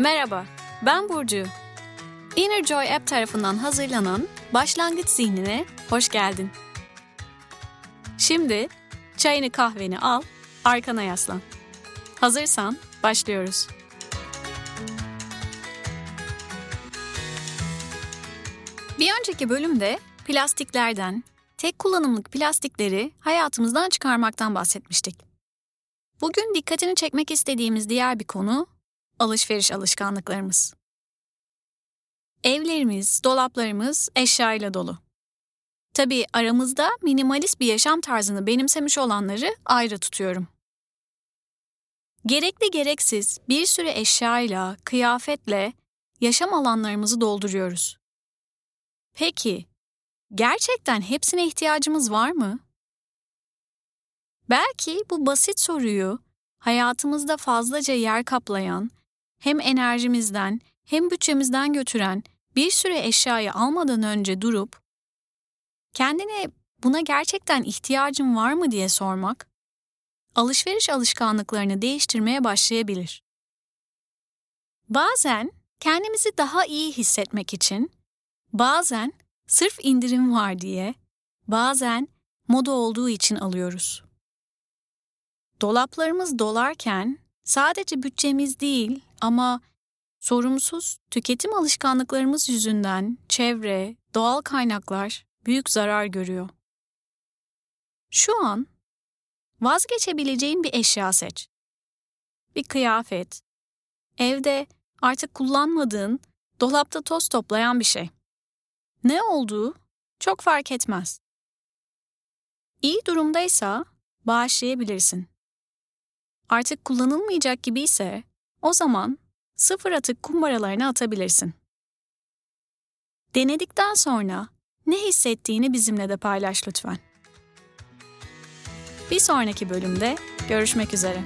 Merhaba, ben Burcu. Inner Joy App tarafından hazırlanan Başlangıç Zihnine hoş geldin. Şimdi çayını kahveni al, arkana yaslan. Hazırsan başlıyoruz. Bir önceki bölümde plastiklerden, tek kullanımlık plastikleri hayatımızdan çıkarmaktan bahsetmiştik. Bugün dikkatini çekmek istediğimiz diğer bir konu alışveriş alışkanlıklarımız. Evlerimiz, dolaplarımız eşyayla dolu. Tabii aramızda minimalist bir yaşam tarzını benimsemiş olanları ayrı tutuyorum. Gerekli gereksiz bir sürü eşyayla, kıyafetle yaşam alanlarımızı dolduruyoruz. Peki, gerçekten hepsine ihtiyacımız var mı? Belki bu basit soruyu hayatımızda fazlaca yer kaplayan, hem enerjimizden hem bütçemizden götüren bir sürü eşyayı almadan önce durup kendine buna gerçekten ihtiyacım var mı diye sormak, alışveriş alışkanlıklarını değiştirmeye başlayabilir. Bazen kendimizi daha iyi hissetmek için, bazen sırf indirim var diye, bazen moda olduğu için alıyoruz. Dolaplarımız dolarken sadece bütçemiz değil ama sorumsuz tüketim alışkanlıklarımız yüzünden çevre, doğal kaynaklar büyük zarar görüyor. Şu an vazgeçebileceğin bir eşya seç. Bir kıyafet, evde artık kullanmadığın, dolapta toz toplayan bir şey. Ne olduğu çok fark etmez. İyi durumdaysa bağışlayabilirsin. Artık kullanılmayacak gibi ise o zaman sıfır atık kumbaralarına atabilirsin. Denedikten sonra ne hissettiğini bizimle de paylaş lütfen. Bir sonraki bölümde görüşmek üzere.